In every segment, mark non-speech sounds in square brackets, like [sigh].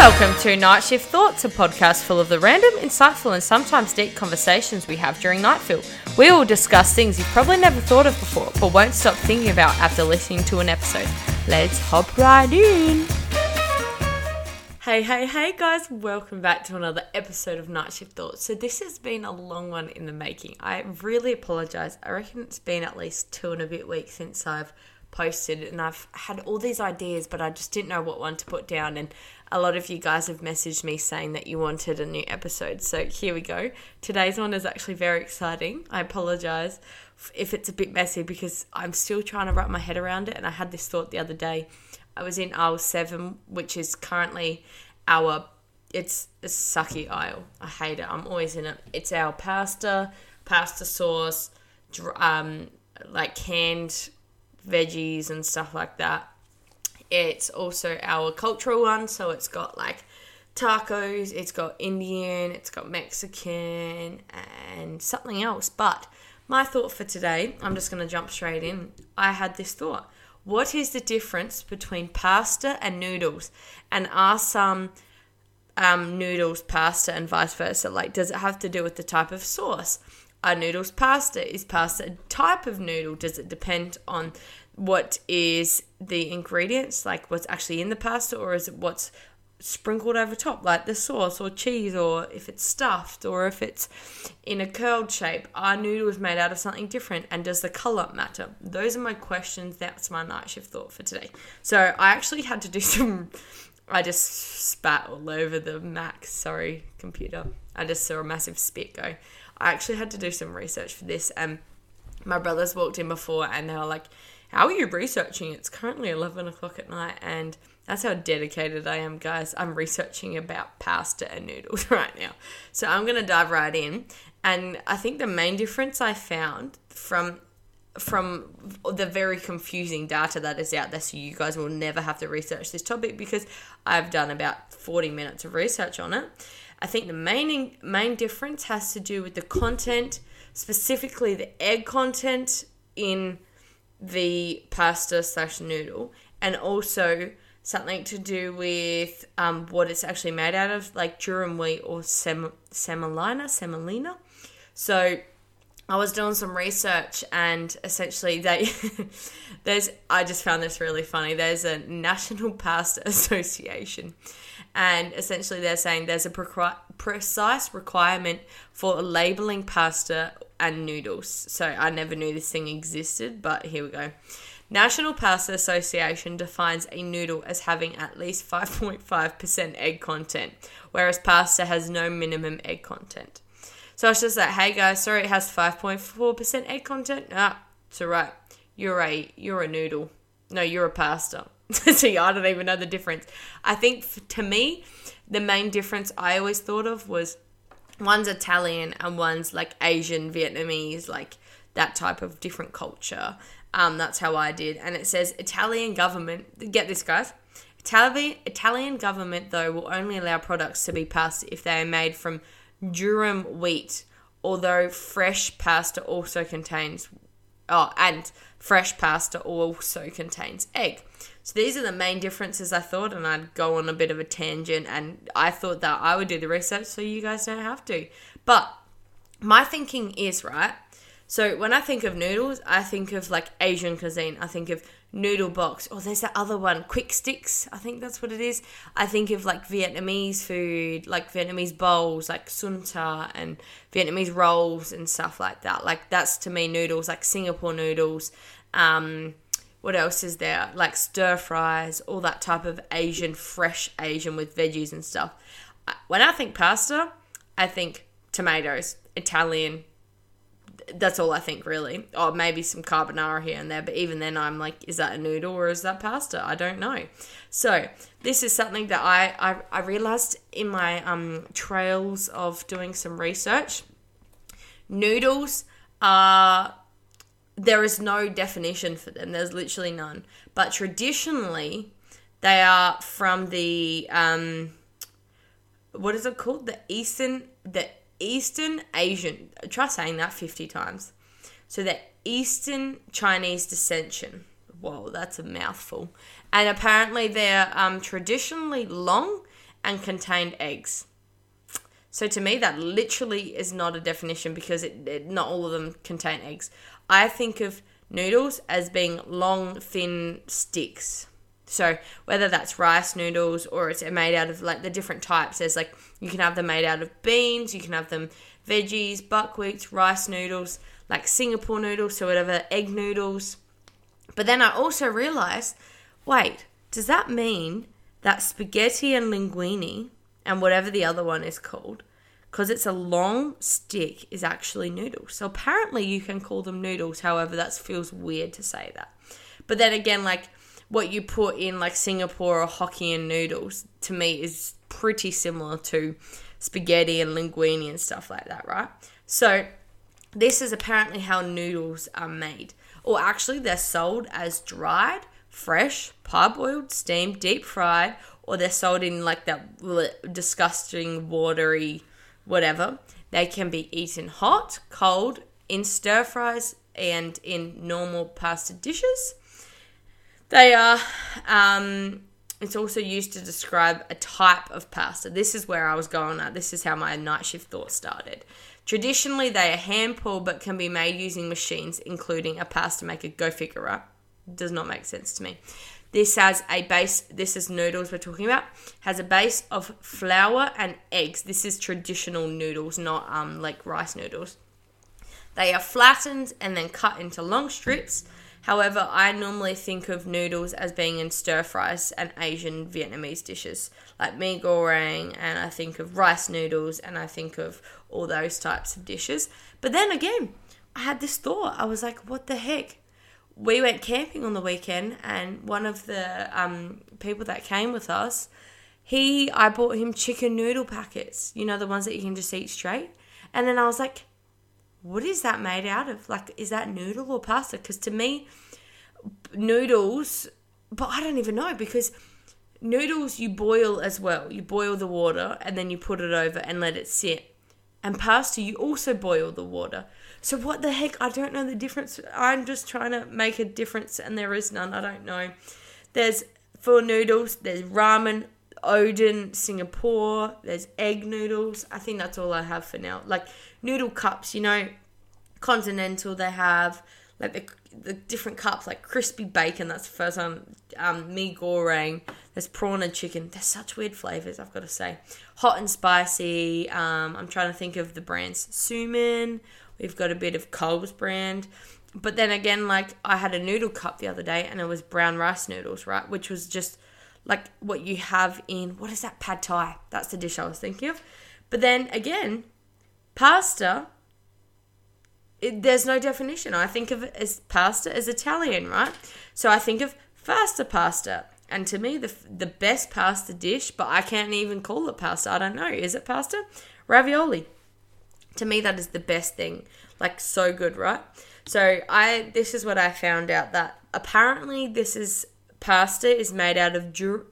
Welcome to Night Shift Thoughts, a podcast full of the random, insightful, and sometimes deep conversations we have during Nightfill. We will discuss things you've probably never thought of before, but won't stop thinking about after listening to an episode. Let's hop right in. Hey, hey, hey, guys, welcome back to another episode of Night Shift Thoughts. So, this has been a long one in the making. I really apologize. I reckon it's been at least two and a bit weeks since I've posted, and I've had all these ideas, but I just didn't know what one to put down. And a lot of you guys have messaged me saying that you wanted a new episode. So here we go. Today's one is actually very exciting. I apologize if it's a bit messy because I'm still trying to wrap my head around it. And I had this thought the other day. I was in aisle seven, which is currently our. It's a sucky aisle. I hate it. I'm always in it. It's our pasta, pasta sauce, um, like canned veggies and stuff like that. It's also our cultural one, so it's got like tacos, it's got Indian, it's got Mexican, and something else. But my thought for today, I'm just going to jump straight in. I had this thought what is the difference between pasta and noodles? And are some um, noodles pasta and vice versa? Like, does it have to do with the type of sauce? Are noodles pasta? Is pasta a type of noodle? Does it depend on what is the ingredients, like what's actually in the pasta, or is it what's sprinkled over top, like the sauce or cheese, or if it's stuffed, or if it's in a curled shape? Are noodles made out of something different, and does the color matter? Those are my questions. That's my night shift thought for today. So I actually had to do [laughs] some. I just spat all over the Mac. Sorry, computer. I just saw a massive spit go. I actually had to do some research for this, and my brothers walked in before, and they were like how are you researching? It's currently 11 o'clock at night, and that's how dedicated I am, guys. I'm researching about pasta and noodles [laughs] right now. So I'm going to dive right in. And I think the main difference I found from from the very confusing data that is out there so you guys will never have to research this topic because I've done about 40 minutes of research on it. I think the main main difference has to do with the content, specifically the egg content in the pasta slash noodle, and also something to do with um, what it's actually made out of, like durum wheat or sem- semolina, semolina. So I was doing some research, and essentially, they [laughs] there's I just found this really funny. There's a National Pasta [laughs] Association, and essentially they're saying there's a pre- precise requirement for labeling pasta and noodles. So I never knew this thing existed, but here we go. National Pasta Association defines a noodle as having at least 5.5% egg content, whereas pasta has no minimum egg content. So it's just like, hey guys, sorry, it has 5.4% egg content. Ah, it's alright. You're a you're a noodle. No, you're a pasta. [laughs] See, I don't even know the difference. I think to me, the main difference I always thought of was one's Italian and one's like Asian, Vietnamese, like that type of different culture. Um, that's how I did. And it says Italian government, get this, guys. Italian, Italian government, though, will only allow products to be passed if they are made from durum wheat, although fresh pasta also contains, oh, and fresh pasta also contains egg. So these are the main differences I thought, and I'd go on a bit of a tangent, and I thought that I would do the research so you guys don't have to. But my thinking is right. So when I think of noodles, I think of like Asian cuisine. I think of noodle box. Or oh, there's that other one, quick sticks. I think that's what it is. I think of like Vietnamese food, like Vietnamese bowls, like sun ta and Vietnamese rolls and stuff like that. Like that's to me noodles, like Singapore noodles. Um, what else is there? Like stir fries, all that type of Asian, fresh Asian with veggies and stuff. When I think pasta, I think tomatoes, Italian. That's all I think, really. Or maybe some carbonara here and there, but even then, I'm like, is that a noodle or is that pasta? I don't know. So, this is something that I, I, I realized in my um, trails of doing some research. Noodles are there is no definition for them. There's literally none. But traditionally, they are from the um, what is it called? The Eastern the Eastern Asian. Try saying that fifty times. So the Eastern Chinese dissension. Whoa, that's a mouthful. And apparently they're um, traditionally long and contained eggs. So to me, that literally is not a definition because it, it, not all of them contain eggs. I think of noodles as being long, thin sticks. So whether that's rice noodles or it's made out of like the different types, there's like you can have them made out of beans, you can have them veggies, buckwheats, rice noodles, like Singapore noodles, so whatever, egg noodles. But then I also realized, wait, does that mean that spaghetti and linguine and whatever the other one is called, because it's a long stick, is actually noodles. So apparently you can call them noodles. However, that feels weird to say that. But then again, like what you put in like Singapore or Hokkien noodles to me is pretty similar to spaghetti and linguine and stuff like that, right? So this is apparently how noodles are made. Or actually, they're sold as dried, fresh, parboiled, steamed, deep fried, or they're sold in like that disgusting, watery, whatever. They can be eaten hot, cold, in stir fries, and in normal pasta dishes. They are. Um, it's also used to describe a type of pasta. This is where I was going at. This is how my night shift thought started. Traditionally, they are hand pulled but can be made using machines, including a pasta maker. Go figure, right? Does not make sense to me. This has a base, this is noodles we're talking about, has a base of flour and eggs. This is traditional noodles, not um, like rice noodles. They are flattened and then cut into long strips. However, I normally think of noodles as being in stir fries and Asian Vietnamese dishes like mee goreng, and I think of rice noodles, and I think of all those types of dishes. But then again, I had this thought. I was like, what the heck? we went camping on the weekend, and one of the um, people that came with us, he I bought him chicken noodle packets. You know the ones that you can just eat straight. And then I was like, "What is that made out of? Like, is that noodle or pasta?" Because to me, noodles, but I don't even know because noodles you boil as well. You boil the water and then you put it over and let it sit. And pasta you also boil the water. So what the heck? I don't know the difference. I'm just trying to make a difference, and there is none. I don't know. There's for noodles. There's ramen, Udon, Singapore. There's egg noodles. I think that's all I have for now. Like noodle cups, you know, continental. They have like the the different cups, like crispy bacon. That's the first one. Um, mee goreng. There's prawn and chicken. There's such weird flavors. I've got to say, hot and spicy. Um, I'm trying to think of the brands. Suimin. We've got a bit of Coles brand. But then again, like I had a noodle cup the other day and it was brown rice noodles, right? Which was just like what you have in what is that pad thai? That's the dish I was thinking of. But then again, pasta. It, there's no definition. I think of it as pasta as Italian, right? So I think of Faster Pasta, and to me, the the best pasta dish, but I can't even call it pasta. I don't know. Is it pasta? Ravioli to me that is the best thing like so good right so i this is what i found out that apparently this is pasta is made out of dur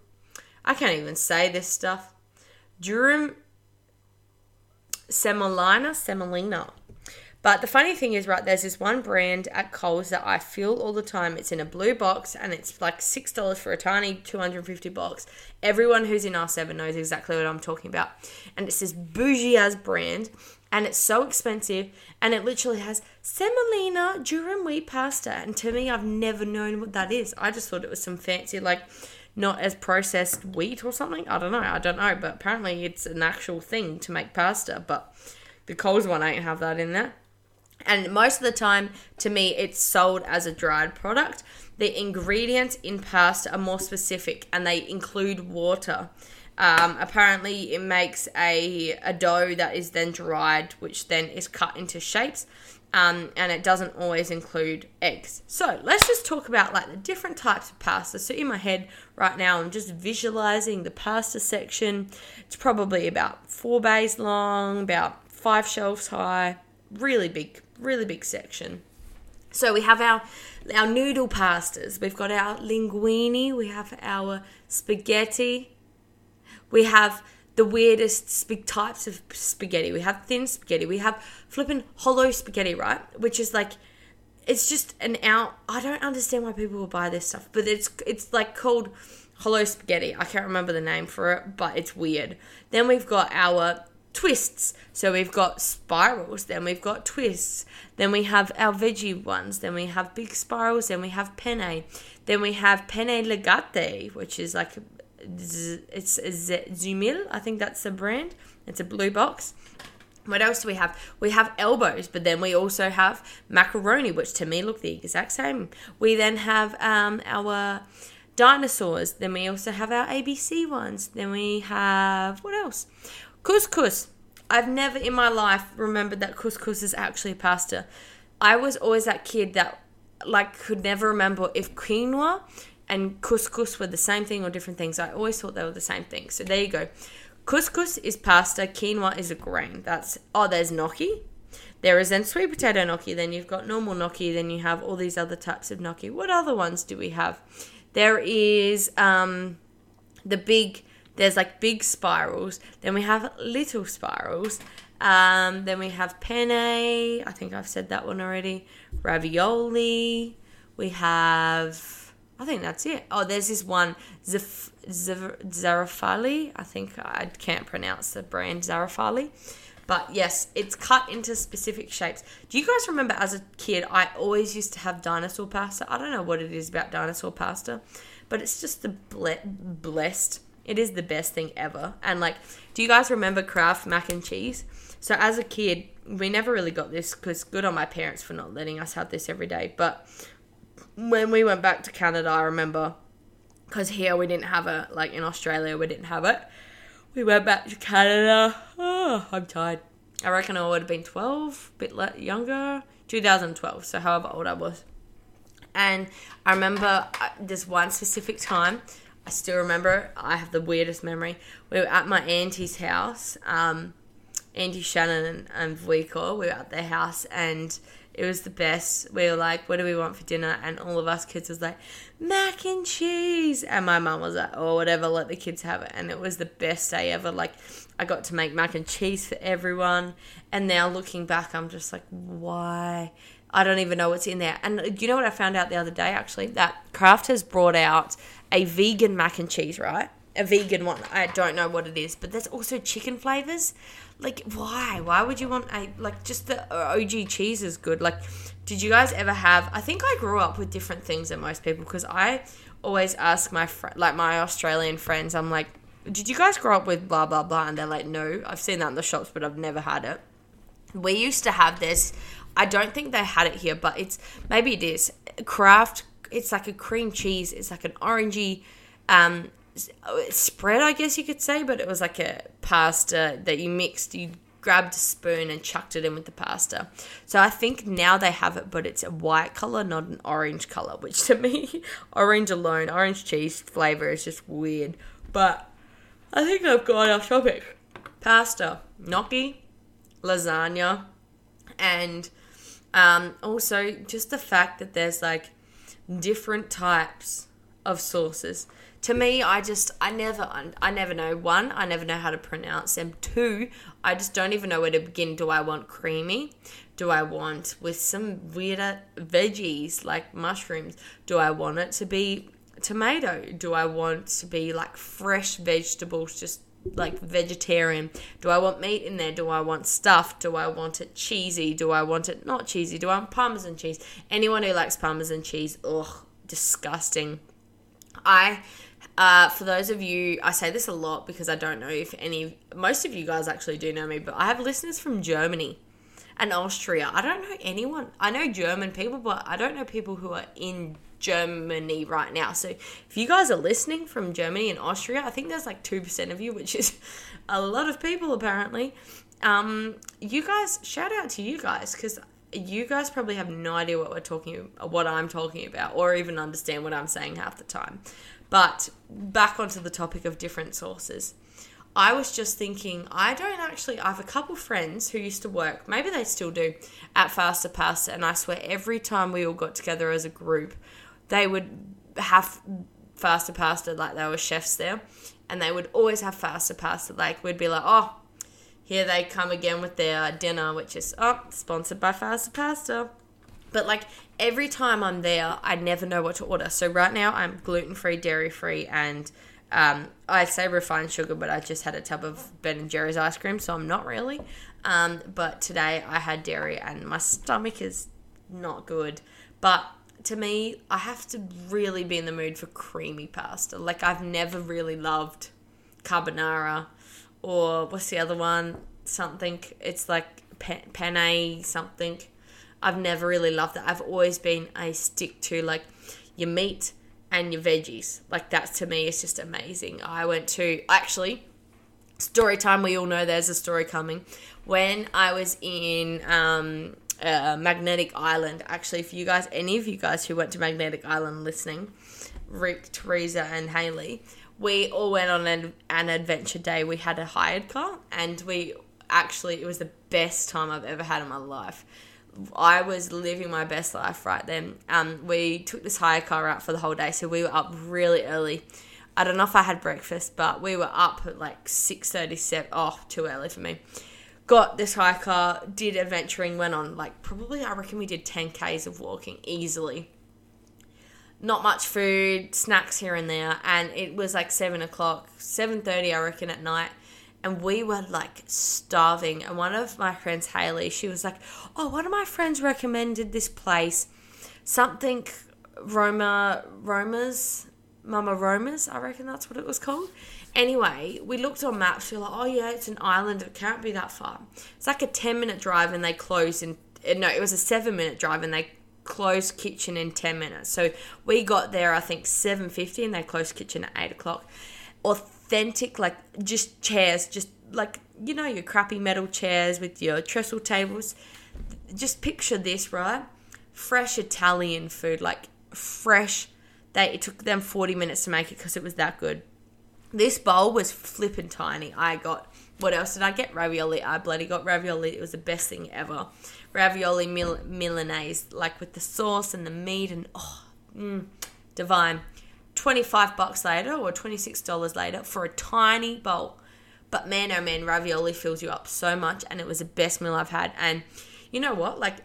i can't even say this stuff durum semolina semolina but the funny thing is, right, there's this one brand at Coles that I feel all the time. It's in a blue box and it's like $6 for a tiny 250 box. Everyone who's in R7 knows exactly what I'm talking about. And it's this bougie as brand and it's so expensive. And it literally has semolina durum wheat pasta. And to me i've never known what that is. I just thought it was some fancy like not as processed wheat or something. I don't know. I don't know. But apparently it's an actual thing to make pasta. But the coles one ain't have that in there. And most of the time to me it's sold as a dried product. The ingredients in pasta are more specific and they include water um, apparently, it makes a, a dough that is then dried, which then is cut into shapes. Um, and it doesn't always include eggs. So let's just talk about like the different types of pasta. So in my head right now, I'm just visualizing the pasta section. It's probably about four bays long, about five shelves high, really big, really big section. So we have our our noodle pastas. We've got our linguine. We have our spaghetti. We have the weirdest sp- types of spaghetti. We have thin spaghetti. We have flipping hollow spaghetti, right? Which is like it's just an out. I don't understand why people will buy this stuff, but it's it's like called hollow spaghetti. I can't remember the name for it, but it's weird. Then we've got our twists. So we've got spirals, then we've got twists, then we have our veggie ones, then we have big spirals, then we have penne, then we have penne rigate, which is like it's Zumil, I think that's the brand. It's a blue box. What else do we have? We have elbows, but then we also have macaroni, which to me look the exact same. We then have um, our dinosaurs. Then we also have our ABC ones. Then we have what else? Couscous. I've never in my life remembered that couscous is actually pasta. I was always that kid that like could never remember if quinoa and couscous were the same thing or different things. I always thought they were the same thing. So there you go. Couscous is pasta, quinoa is a grain. That's oh, there's gnocchi. There is then sweet potato gnocchi, then you've got normal gnocchi, then you have all these other types of gnocchi. What other ones do we have? There is um, the big there's like big spirals. Then we have little spirals. Um, then we have penne. I think I've said that one already. Ravioli. We have. I think that's it. Oh, there's this one, Zaf- Zarafali. I think I can't pronounce the brand Zarafali. But yes, it's cut into specific shapes. Do you guys remember as a kid, I always used to have dinosaur pasta? I don't know what it is about dinosaur pasta, but it's just the ble- blessed it is the best thing ever. And like, do you guys remember Kraft mac and cheese? So as a kid, we never really got this because good on my parents for not letting us have this every day. But when we went back to Canada, I remember because here we didn't have it. Like in Australia, we didn't have it. We went back to Canada. Oh, I'm tired. I reckon I would have been 12, a bit younger. 2012, so however old I was. And I remember uh, this one specific time I still remember. I have the weirdest memory. We were at my auntie's house. Um, Auntie Shannon and, and we were at their house and it was the best. We were like, what do we want for dinner? And all of us kids was like, mac and cheese. And my mum was like, oh, whatever, let the kids have it. And it was the best day ever. Like, I got to make mac and cheese for everyone. And now looking back, I'm just like, why? I don't even know what's in there. And uh, you know what I found out the other day, actually? That Kraft has brought out a vegan mac and cheese, right? A vegan one. I don't know what it is, but there's also chicken flavors. Like, why? Why would you want a like just the OG cheese is good? Like, did you guys ever have? I think I grew up with different things than most people because I always ask my fr- like my Australian friends. I'm like, did you guys grow up with blah blah blah? And they're like, no, I've seen that in the shops, but I've never had it. We used to have this. I don't think they had it here, but it's maybe it is Kraft. it's like a cream cheese. It's like an orangey um, spread, I guess you could say, but it was like a pasta that you mixed. You grabbed a spoon and chucked it in with the pasta. So I think now they have it, but it's a white color, not an orange color, which [laughs] to me, orange alone, orange cheese flavor is just weird. But I think I've gone off topic. Pasta, gnocchi, lasagna, and um, also just the fact that there's like different types of sauces. To me, I just I never I never know one, I never know how to pronounce them. Two, I just don't even know where to begin. Do I want creamy? Do I want with some weirder veggies like mushrooms? Do I want it to be tomato? Do I want to be like fresh vegetables just like vegetarian? Do I want meat in there? Do I want stuffed? Do I want it cheesy? Do I want it not cheesy? Do I want parmesan cheese? Anyone who likes parmesan cheese, ugh, disgusting. I uh, for those of you, I say this a lot because I don't know if any, most of you guys actually do know me, but I have listeners from Germany and Austria. I don't know anyone. I know German people, but I don't know people who are in Germany right now. So if you guys are listening from Germany and Austria, I think there's like 2% of you, which is [laughs] a lot of people apparently. Um, you guys, shout out to you guys because you guys probably have no idea what we're talking what I'm talking about or even understand what I'm saying half the time. But back onto the topic of different sources. I was just thinking, I don't actually, I have a couple friends who used to work, maybe they still do, at Faster Pasta, and I swear every time we all got together as a group, they would have faster pasta, like they were chefs there, and they would always have faster pasta. Like we'd be like, oh, here they come again with their dinner, which is oh, sponsored by Faster Pasta. But like every time I'm there, I never know what to order. So right now I'm gluten free, dairy free, and um, I say refined sugar, but I just had a tub of Ben and Jerry's ice cream, so I'm not really. Um, but today I had dairy, and my stomach is not good. But to me, I have to really be in the mood for creamy pasta. Like I've never really loved carbonara, or what's the other one? Something. It's like penne something. I've never really loved that. I've always been a stick to like your meat and your veggies. Like that to me is just amazing. I went to actually story time. We all know there's a story coming. When I was in um, uh, Magnetic Island, actually, if you guys, any of you guys who went to Magnetic Island listening, Rick, Teresa, and Haley, we all went on an, an adventure day. We had a hired car, and we actually it was the best time I've ever had in my life. I was living my best life right then. Um, we took this hire car out for the whole day, so we were up really early. I don't know if I had breakfast, but we were up at like six thirty seven. Oh, too early for me. Got this hire car, did adventuring, went on like probably I reckon we did ten k's of walking easily. Not much food, snacks here and there, and it was like seven o'clock, seven thirty I reckon at night and we were like starving. And one of my friends, Haley, she was like, "Oh, one of my friends recommended this place, something Roma Roma's Mama Roma's, I reckon that's what it was called." Anyway, we looked on maps. We like, "Oh yeah, it's an island. It can't be that far." It's like a ten minute drive, and they closed in. No, it was a seven minute drive, and they closed kitchen in 10 minutes so we got there i think 7.50 and they closed kitchen at 8 o'clock authentic, like just chairs, just like you know your crappy metal chairs with your trestle tables. Just picture this, right? Fresh Italian food, like fresh. They it took them forty minutes to make it because it was that good. This bowl was flippin' tiny. I got what else did I get? Ravioli. I bloody got ravioli. It was the best thing ever. Ravioli mil- Milanese, like with the sauce and the meat and oh, mm, divine. 25 bucks later or $26 later for a tiny bowl. But man, oh man, ravioli fills you up so much, and it was the best meal I've had. And you know what? Like,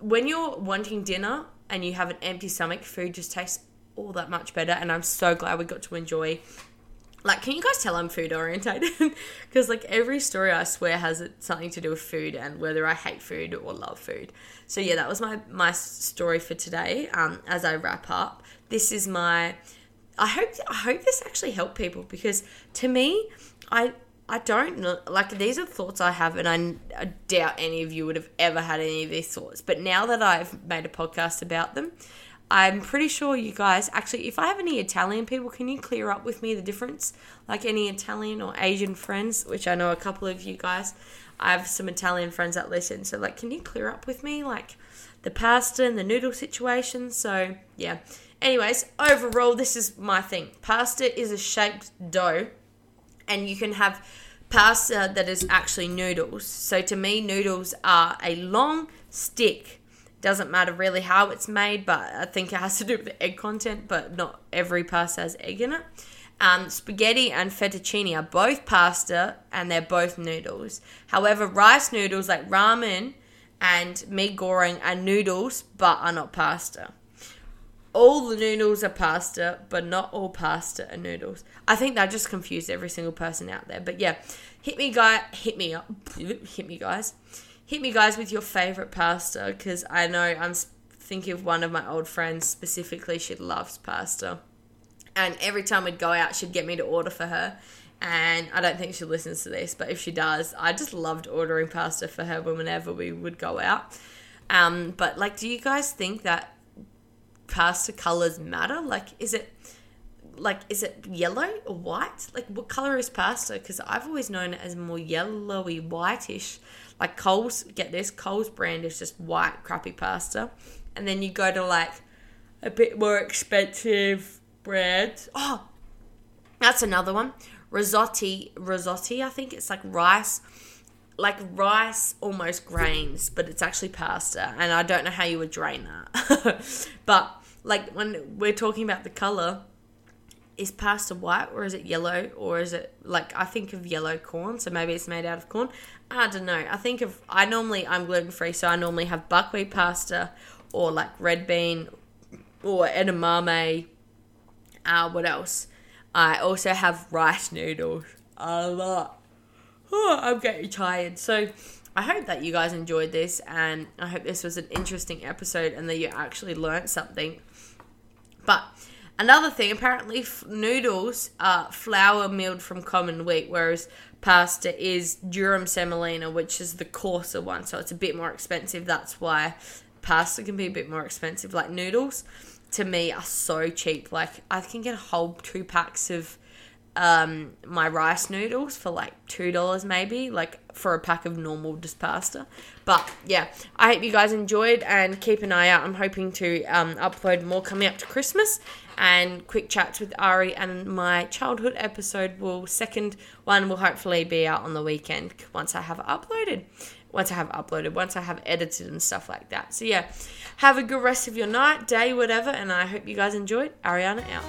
when you're wanting dinner and you have an empty stomach, food just tastes all that much better. And I'm so glad we got to enjoy. Like, can you guys tell I'm food orientated? Because, [laughs] like, every story I swear has something to do with food and whether I hate food or love food. So, yeah, that was my, my story for today. Um, as I wrap up, this is my I hope I hope this actually helped people because to me, I I don't know. Like these are thoughts I have, and I, I, doubt any of you would have ever had any of these thoughts. But now that I've made a podcast about them, I'm pretty sure you guys actually. If I have any Italian people, can you clear up with me the difference? Like any Italian or Asian friends, which I know a couple of you guys. I have some Italian friends that listen, so like, can you clear up with me like the pasta and the noodle situation? So yeah. Anyways, overall, this is my thing. Pasta is a shaped dough, and you can have pasta that is actually noodles. So to me, noodles are a long stick. Doesn't matter really how it's made, but I think it has to do with the egg content, but not every pasta has egg in it. Um, spaghetti and fettuccine are both pasta and they're both noodles. However, rice noodles like ramen and mee goreng are noodles but are not pasta all the noodles are pasta, but not all pasta are noodles. I think that just confused every single person out there. But yeah, hit me, guy, hit me up, [laughs] hit me, guys, hit me, guys, with your favorite pasta because I know I'm thinking of one of my old friends specifically. She loves pasta, and every time we'd go out, she'd get me to order for her. And I don't think she listens to this, but if she does, I just loved ordering pasta for her whenever we would go out. Um, but like, do you guys think that pasta colors matter? Like, is it like is it yellow or white? Like, what color is pasta? Because I've always known it as more yellowy, whitish. Like Coles, get this Coles brand is just white crappy pasta, and then you go to like a bit more expensive brands. Oh, that's another one. Risoni, risoni. I think it's like rice like rice almost grains, but it's actually pasta, and I don't know how you would drain that. [laughs] but like when we're talking about the color, is pasta white or is it yellow or is it like I think of yellow corn, so maybe it's made out of corn. I don't know. I think of I normally I'm gluten free, so I normally have buckwheat pasta or like red bean or edamame. Uh, what else? I also have rice noodles a lot. Oh, I'm getting tired. So I hope that you guys enjoyed this and I hope this was an interesting episode and that you actually learned something. But another thing, apparently, f- noodles are flour milled from common wheat, whereas pasta is durum semolina, which is the coarser one, so it's a bit more expensive. That's why pasta can be a bit more expensive. Like noodles, to me, are so cheap. Like I can get a whole two packs of um, my rice noodles for like two dollars maybe, like for a pack of normal just pasta. But yeah, I hope you guys enjoyed and keep an eye out. I'm hoping to um, upload more coming up to Christmas and quick chats with Ari and my childhood episode will second one will hopefully be out on the weekend once I have uploaded. Once I have uploaded, once I have edited and stuff like that. So yeah, have a good rest of your night, day, whatever, and I hope you guys enjoyed. Ariana out.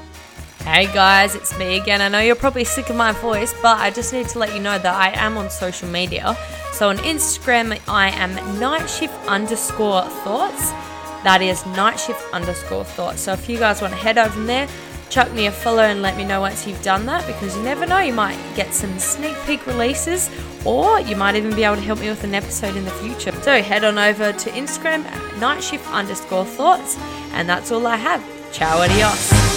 Hey guys, it's me again. I know you're probably sick of my voice, but I just need to let you know that I am on social media. So on Instagram, I am nightshift underscore thoughts. That is nightshift underscore thoughts. So if you guys want to head over there, chuck me a follow and let me know once you've done that because you never know, you might get some sneak peek releases or you might even be able to help me with an episode in the future. So head on over to Instagram, nightshift underscore thoughts, and that's all I have. Ciao, adios.